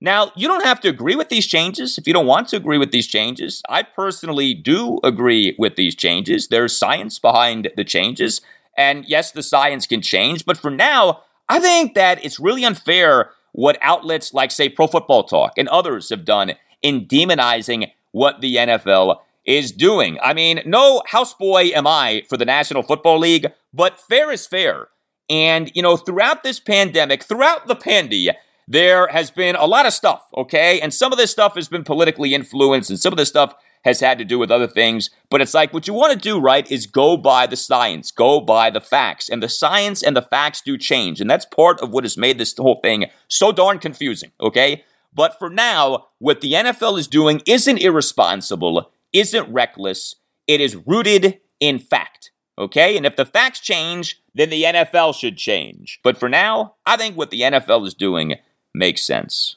Now, you don't have to agree with these changes if you don't want to agree with these changes. I personally do agree with these changes. There's science behind the changes. And yes, the science can change. But for now, I think that it's really unfair what outlets like, say, Pro Football Talk and others have done in demonizing what the NFL is doing. I mean, no houseboy am I for the National Football League, but fair is fair. And, you know, throughout this pandemic, throughout the pandy, there has been a lot of stuff, okay? And some of this stuff has been politically influenced, and some of this stuff has had to do with other things. But it's like what you want to do, right, is go by the science, go by the facts. And the science and the facts do change. And that's part of what has made this whole thing so darn confusing, okay? But for now, what the NFL is doing isn't irresponsible, isn't reckless, it is rooted in fact. Okay? And if the facts change, then the NFL should change. But for now, I think what the NFL is doing makes sense.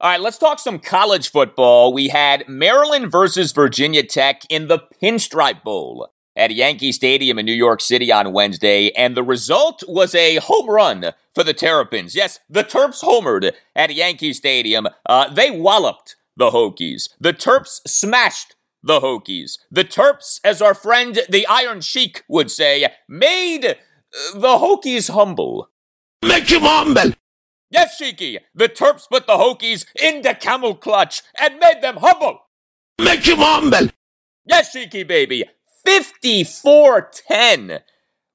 All right, let's talk some college football. We had Maryland versus Virginia Tech in the Pinstripe Bowl at Yankee Stadium in New York City on Wednesday, and the result was a home run for the Terrapins. Yes, the Terps homered at Yankee Stadium. Uh, they walloped the Hokies. The Terps smashed the Hokies. The Terps, as our friend the Iron Sheik would say, made uh, the Hokies humble. Make him humble. Yes, Sheiky, the Terps put the Hokies into camel clutch and made them humble. Make him humble. Yes, Sheiky, baby. 54 10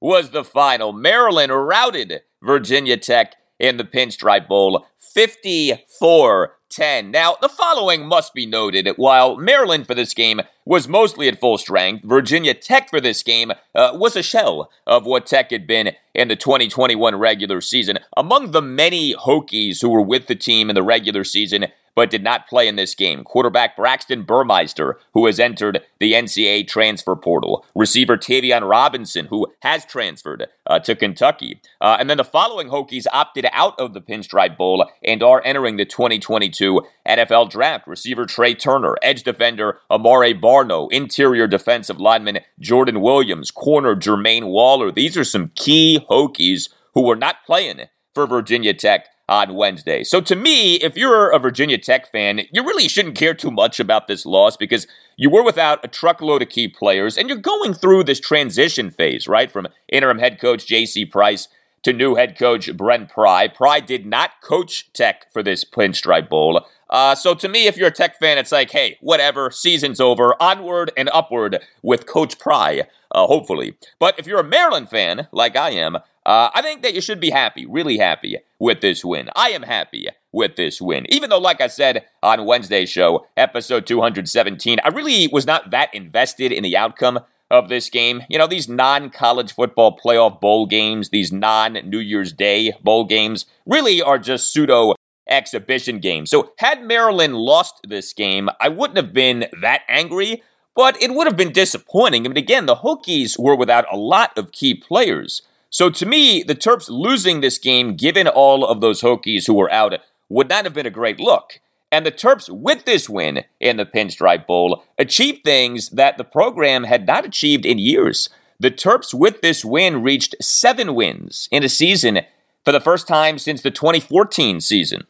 was the final. Maryland routed Virginia Tech in the Pinstripe Bowl 54 10. Now, the following must be noted. While Maryland for this game was mostly at full strength, Virginia Tech for this game uh, was a shell of what Tech had been in the 2021 regular season. Among the many Hokies who were with the team in the regular season, but did not play in this game. Quarterback Braxton Burmeister, who has entered the NCAA transfer portal. Receiver Tayvion Robinson, who has transferred uh, to Kentucky. Uh, and then the following Hokies opted out of the Pinstripe Bowl and are entering the 2022 NFL Draft. Receiver Trey Turner, edge defender Amare Barno, interior defensive lineman Jordan Williams, corner Jermaine Waller. These are some key Hokies who were not playing for Virginia Tech on Wednesday. So to me, if you're a Virginia Tech fan, you really shouldn't care too much about this loss because you were without a truckload of key players and you're going through this transition phase, right? From interim head coach J.C. Price to new head coach Brent Pry. Pry did not coach Tech for this Pinstripe Bowl. Uh, so to me, if you're a Tech fan, it's like, hey, whatever, season's over, onward and upward with Coach Pry, uh, hopefully. But if you're a Maryland fan, like I am, uh, I think that you should be happy, really happy with this win. I am happy with this win. Even though, like I said on Wednesday's show, episode 217, I really was not that invested in the outcome of this game. You know, these non college football playoff bowl games, these non New Year's Day bowl games, really are just pseudo exhibition games. So, had Maryland lost this game, I wouldn't have been that angry, but it would have been disappointing. I mean, again, the Hokies were without a lot of key players. So to me, the Terps losing this game, given all of those Hokies who were out, would not have been a great look. And the Terps, with this win in the Pinstripe Bowl, achieved things that the program had not achieved in years. The Terps, with this win, reached seven wins in a season for the first time since the 2014 season.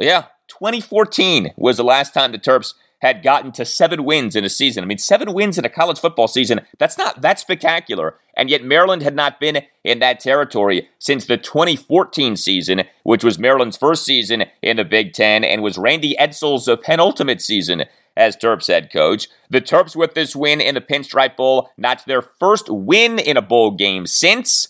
Yeah, 2014 was the last time the Terps had gotten to seven wins in a season. I mean, seven wins in a college football season, that's not that spectacular. And yet, Maryland had not been in that territory since the 2014 season, which was Maryland's first season in the Big Ten and was Randy Edsall's uh, penultimate season as Terps head coach. The Terps, with this win in the Pinstripe Bowl, notched their first win in a bowl game since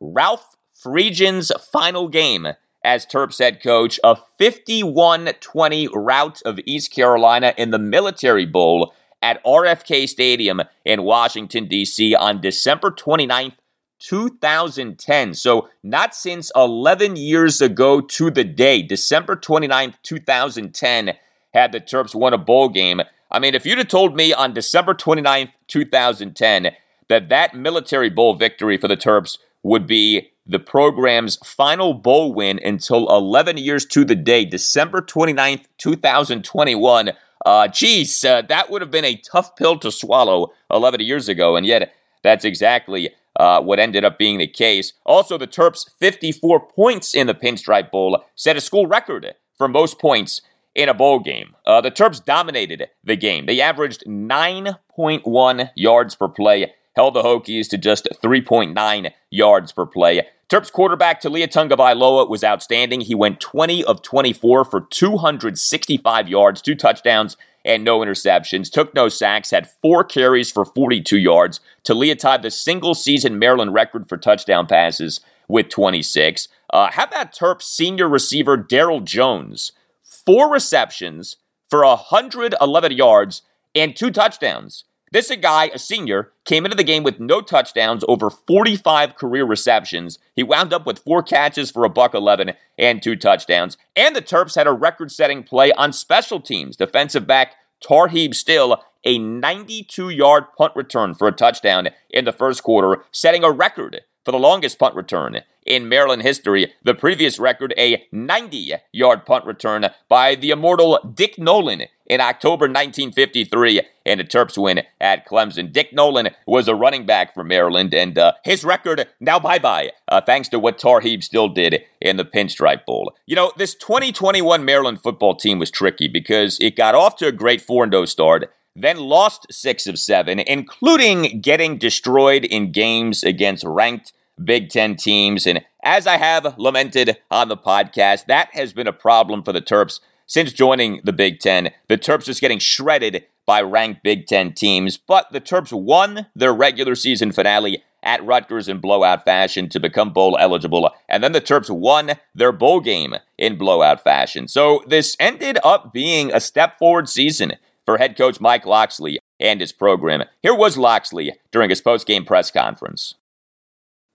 Ralph Friedgen's final game as Terps head coach, a 51 20 rout of East Carolina in the Military Bowl at RFK Stadium in Washington, D.C. on December 29th, 2010. So, not since 11 years ago to the day, December 29th, 2010, had the Terps won a bowl game. I mean, if you'd have told me on December 29th, 2010, that that military bowl victory for the Terps would be the program's final bowl win until 11 years to the day, December 29th, 2021. Uh, geez, uh, that would have been a tough pill to swallow 11 years ago, and yet that's exactly uh, what ended up being the case. Also, the Terps' 54 points in the Pinstripe Bowl set a school record for most points in a bowl game. Uh, the Terps dominated the game. They averaged 9.1 yards per play held the Hokies to just 3.9 yards per play. Terps quarterback Taulia Tagovailoa was outstanding. He went 20 of 24 for 265 yards, two touchdowns, and no interceptions. Took no sacks, had four carries for 42 yards. Taulia tied the single season Maryland record for touchdown passes with 26. Uh, how about Terps senior receiver Darryl Jones? Four receptions for 111 yards and two touchdowns. This a guy, a senior, came into the game with no touchdowns, over 45 career receptions. He wound up with four catches for a buck 11 and two touchdowns. And the Terps had a record-setting play on special teams. Defensive back Tarheeb Still, a 92-yard punt return for a touchdown in the first quarter, setting a record for the longest punt return in Maryland history. The previous record, a 90 yard punt return by the immortal Dick Nolan in October 1953, and the Terps win at Clemson. Dick Nolan was a running back for Maryland, and uh, his record now bye bye, uh, thanks to what Tarheeb Still did in the Pinstripe Bowl. You know, this 2021 Maryland football team was tricky because it got off to a great 4 0 start then lost six of seven, including getting destroyed in games against ranked Big Ten teams. And as I have lamented on the podcast, that has been a problem for the Terps since joining the Big Ten. The Terps just getting shredded by ranked Big Ten teams, but the Terps won their regular season finale at Rutgers in blowout fashion to become bowl eligible, and then the Terps won their bowl game in blowout fashion. So this ended up being a step forward season for head coach Mike Locksley and his program. Here was Locksley during his post-game press conference.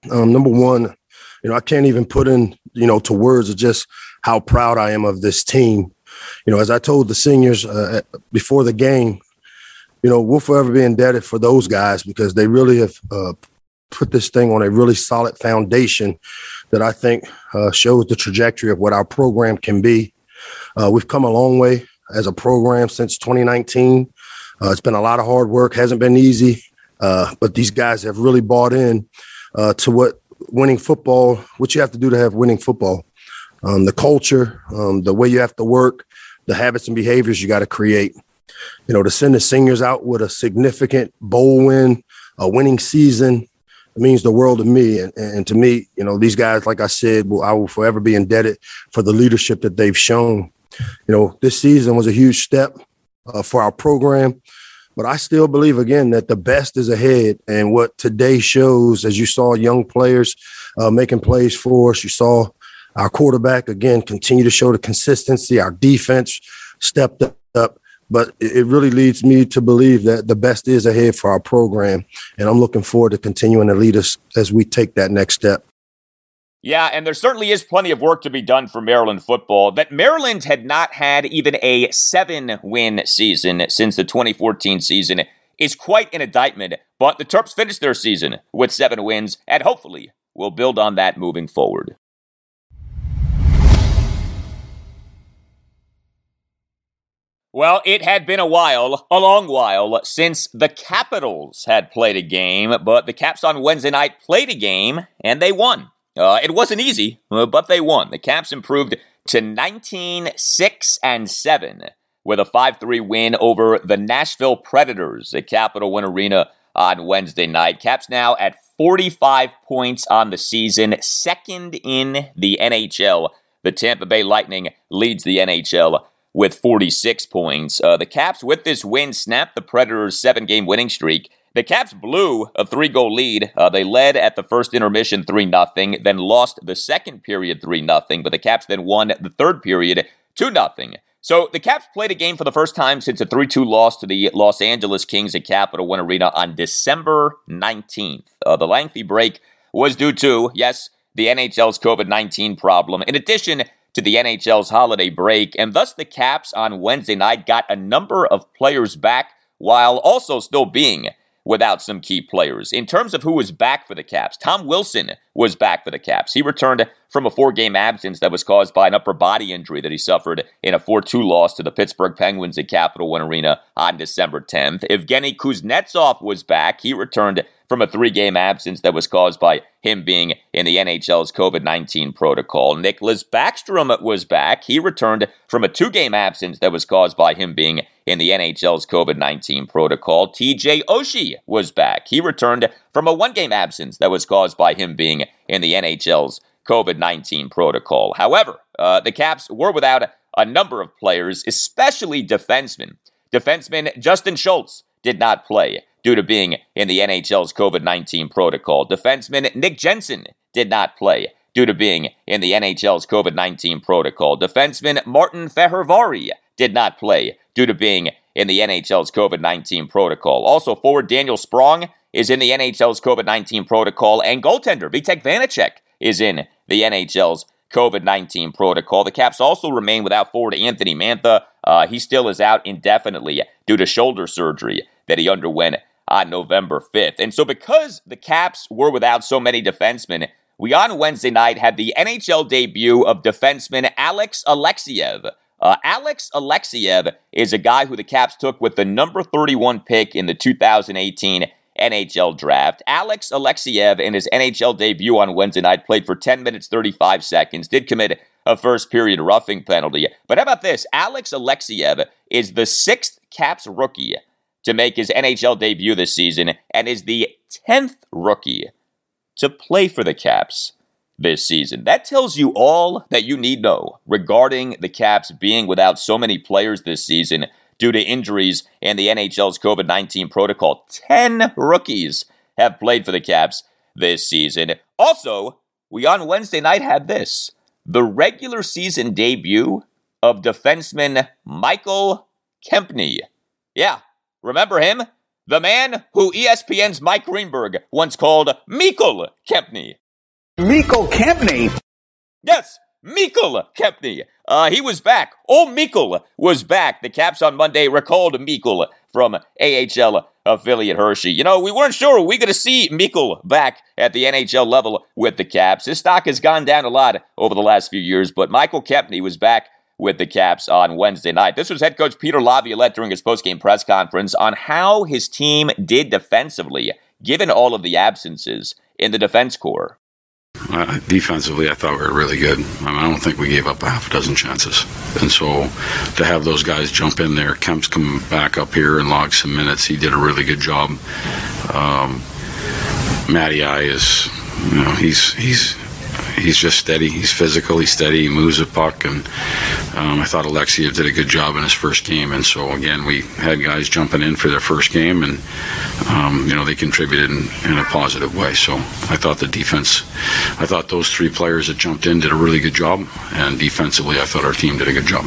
Um, number one, you know, I can't even put in, you know, to words of just how proud I am of this team. You know, as I told the seniors uh, before the game, you know, we'll forever be indebted for those guys because they really have uh, put this thing on a really solid foundation that I think uh, shows the trajectory of what our program can be. Uh, we've come a long way as a program since 2019. Uh, it's been a lot of hard work, hasn't been easy, uh, but these guys have really bought in to what winning football, what you have to do to have winning football, um, the culture, um, the way you have to work, the habits and behaviors you got to create. You know, to send the seniors out with a significant bowl win, a winning season, it means the world to me. And, and to me, you know, these guys, like I said, will, I will forever be indebted for the leadership that they've shown. You know, this season was a huge step uh, for our program. But I still believe again that the best is ahead. And what today shows, as you saw young players uh, making plays for us, you saw our quarterback again continue to show the consistency. Our defense stepped up. But it really leads me to believe that the best is ahead for our program. And I'm looking forward to continuing to lead us as we take that next step. Yeah, and there certainly is plenty of work to be done for Maryland football. That Maryland had not had even a seven win season since the 2014 season is quite an indictment, but the Terps finished their season with seven wins, and hopefully will build on that moving forward. Well, it had been a while, a long while, since the Capitals had played a game, but the Caps on Wednesday night played a game, and they won. Uh, it wasn't easy, uh, but they won. The Caps improved to 19 6 and 7 with a 5 3 win over the Nashville Predators at Capital One Arena on Wednesday night. Caps now at 45 points on the season, second in the NHL. The Tampa Bay Lightning leads the NHL with 46 points. Uh, the Caps, with this win, snapped the Predators' seven game winning streak the Caps blew a three goal lead. Uh, they led at the first intermission 3 0, then lost the second period 3 0, but the Caps then won the third period 2 0. So the Caps played a game for the first time since a 3 2 loss to the Los Angeles Kings at Capital One Arena on December 19th. Uh, the lengthy break was due to, yes, the NHL's COVID 19 problem, in addition to the NHL's holiday break, and thus the Caps on Wednesday night got a number of players back while also still being without some key players. In terms of who was back for the Caps, Tom Wilson was back for the Caps. He returned from a four game absence that was caused by an upper body injury that he suffered in a 4 2 loss to the Pittsburgh Penguins at Capital One Arena on December 10th. Evgeny Kuznetsov was back. He returned from a three game absence that was caused by him being in the NHL's COVID 19 protocol. Nicklas Backstrom was back. He returned from a two game absence that was caused by him being in the NHL's COVID 19 protocol. TJ Oshie was back. He returned from a one game absence that was caused by him being in the NHL's COVID 19 protocol. However, uh, the Caps were without a number of players, especially defensemen. Defenseman Justin Schultz did not play due to being in the NHL's COVID 19 protocol. Defenseman Nick Jensen did not play due to being in the NHL's COVID 19 protocol. Defenseman Martin Fehervary did not play due to being in the NHL's COVID 19 protocol. Also, forward Daniel Sprong is in the NHL's COVID 19 protocol, and goaltender Vitek Vanecek is in the NHL's COVID 19 protocol. The Caps also remain without forward Anthony Mantha. Uh, he still is out indefinitely due to shoulder surgery that he underwent on November 5th. And so, because the Caps were without so many defensemen, we on Wednesday night had the NHL debut of defenseman Alex Alexeyev. Uh, Alex Alexeyev is a guy who the Caps took with the number 31 pick in the 2018 NHL draft. Alex Alexeyev, in his NHL debut on Wednesday night played for 10 minutes 35 seconds, did commit a first period roughing penalty. But how about this? Alex Alexeyev is the sixth Caps rookie to make his NHL debut this season and is the 10th rookie to play for the Caps this season. That tells you all that you need to know regarding the Caps being without so many players this season due to injuries and the NHL's COVID 19 protocol. 10 rookies have played for the Caps this season. Also, we on Wednesday night had this the regular season debut of defenseman Michael Kempny. Yeah, Remember him? The man who ESPN's Mike Greenberg once called Mikkel Kempny. Mikkel Kempny? Yes, Mikkel Kempny. Uh, he was back. Oh, Mikkel was back. The Caps on Monday recalled Mikkel from AHL affiliate Hershey. You know, we weren't sure we going to see Mikkel back at the NHL level with the Caps. His stock has gone down a lot over the last few years, but Michael Kempny was back with the Caps on Wednesday night. This was head coach Peter Laviolette during his postgame press conference on how his team did defensively, given all of the absences in the defense core. Uh, defensively, I thought we were really good. I, mean, I don't think we gave up a half a dozen chances. And so to have those guys jump in there, Kemp's come back up here and log some minutes. He did a really good job. Um, Matty I is, you know, he's he's he's just steady. He's physical. He's steady. He moves the puck, and um, I thought Alexeyev did a good job in his first game. And so again, we had guys jumping in for their first game, and um, you know they contributed in, in, a positive way. So I thought the defense, I thought those three players that jumped in did a really good job, and defensively, I thought our team did a good job.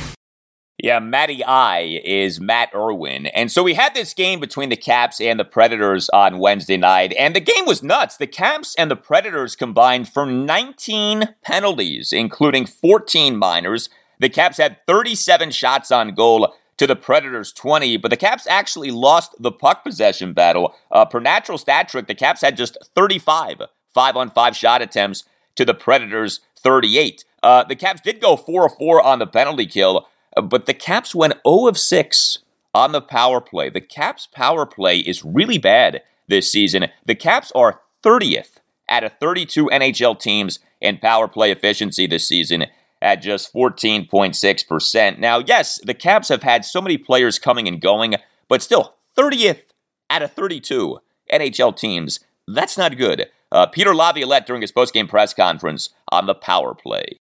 Yeah, Matty I is Matt Irwin. And so we had this game between the Caps and the Predators on Wednesday night, and the game was nuts. The Caps and the Predators combined for 19 penalties, including 14 minors. The Caps had 37 shots on goal to the Predators 20, but the Caps actually lost the puck possession battle. Uh, per natural stat trick, the Caps had just 35 five on five shot attempts to the Predators 38. Uh, the Caps did go 4 4 on the penalty kill. But the Caps went 0 of 6 on the power play. The Caps power play is really bad this season. The Caps are 30th out of 32 NHL teams in power play efficiency this season at just 14.6%. Now, yes, the Caps have had so many players coming and going, but still 30th out of 32 NHL teams. That's not good. Uh, Peter Laviolette during his postgame press conference on the power play.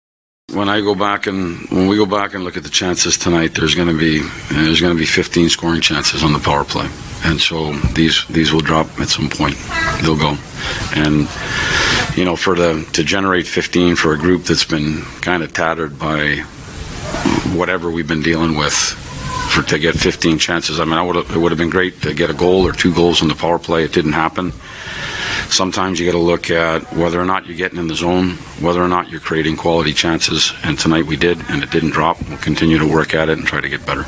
When I go back and when we go back and look at the chances tonight, there's going to be there's going to be 15 scoring chances on the power play, and so these these will drop at some point. They'll go, and you know for the to generate 15 for a group that's been kind of tattered by whatever we've been dealing with for to get 15 chances. I mean, I would it would have been great to get a goal or two goals on the power play. It didn't happen sometimes you got to look at whether or not you're getting in the zone, whether or not you're creating quality chances. And tonight we did, and it didn't drop. We'll continue to work at it and try to get better.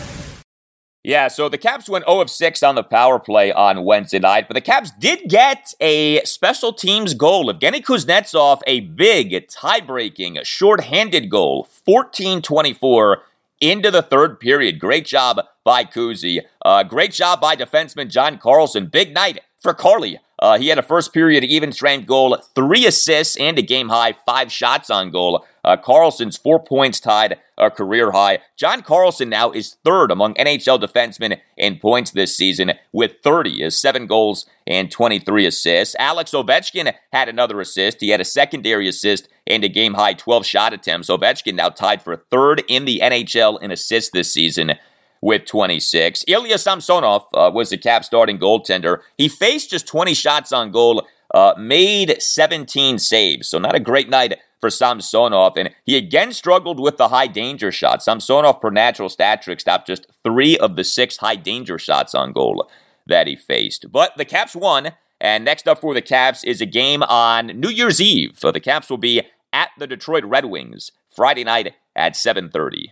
Yeah, so the Caps went 0 of 6 on the power play on Wednesday night, but the Caps did get a special teams goal. Evgeny Kuznetsov, a big, tie-breaking, short-handed goal, 14-24 into the third period. Great job by Kuzi. Uh, great job by defenseman John Carlson. Big night for Carly. Uh, he had a first period even strength goal, three assists, and a game high five shots on goal. Uh, Carlson's four points tied a career high. John Carlson now is third among NHL defensemen in points this season with 30, is seven goals and 23 assists. Alex Ovechkin had another assist. He had a secondary assist and a game high 12 shot attempts. Ovechkin now tied for third in the NHL in assists this season with 26. Ilya Samsonov uh, was the cap starting goaltender. He faced just 20 shots on goal, uh, made 17 saves. So not a great night for Samsonov, and he again struggled with the high danger shot. Samsonov, per natural stat trick, stopped just three of the six high danger shots on goal that he faced. But the Caps won, and next up for the Caps is a game on New Year's Eve. So the Caps will be at the Detroit Red Wings Friday night at 7:30.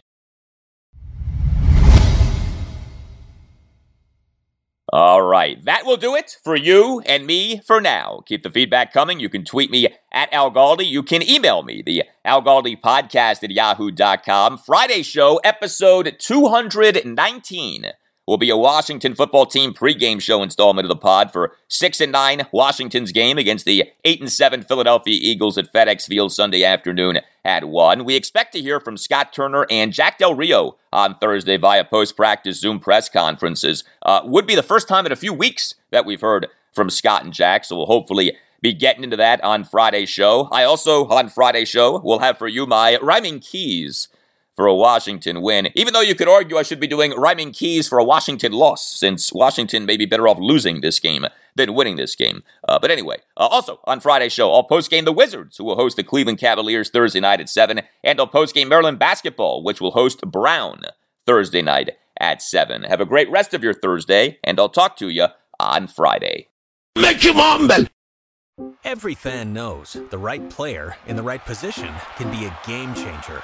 All right, that will do it for you and me for now. Keep the feedback coming. You can tweet me at Al Galdi. You can email me, the Al Galdi podcast at yahoo.com. Friday show, episode 219 will be a Washington football team pregame show installment of the pod for 6 and 9 Washington's game against the 8 and 7 Philadelphia Eagles at FedEx Field Sunday afternoon at 1. We expect to hear from Scott Turner and Jack Del Rio on Thursday via post-practice Zoom press conferences. Uh, would be the first time in a few weeks that we've heard from Scott and Jack, so we'll hopefully be getting into that on Friday's show. I also, on Friday's show, will have for you my rhyming keys for a Washington win, even though you could argue I should be doing rhyming keys for a Washington loss, since Washington may be better off losing this game than winning this game. Uh, but anyway, uh, also on Friday's show, I'll postgame the Wizards, who will host the Cleveland Cavaliers Thursday night at 7, and I'll postgame Maryland basketball, which will host Brown Thursday night at 7. Have a great rest of your Thursday, and I'll talk to you on Friday. Make him humble. Every fan knows the right player in the right position can be a game changer.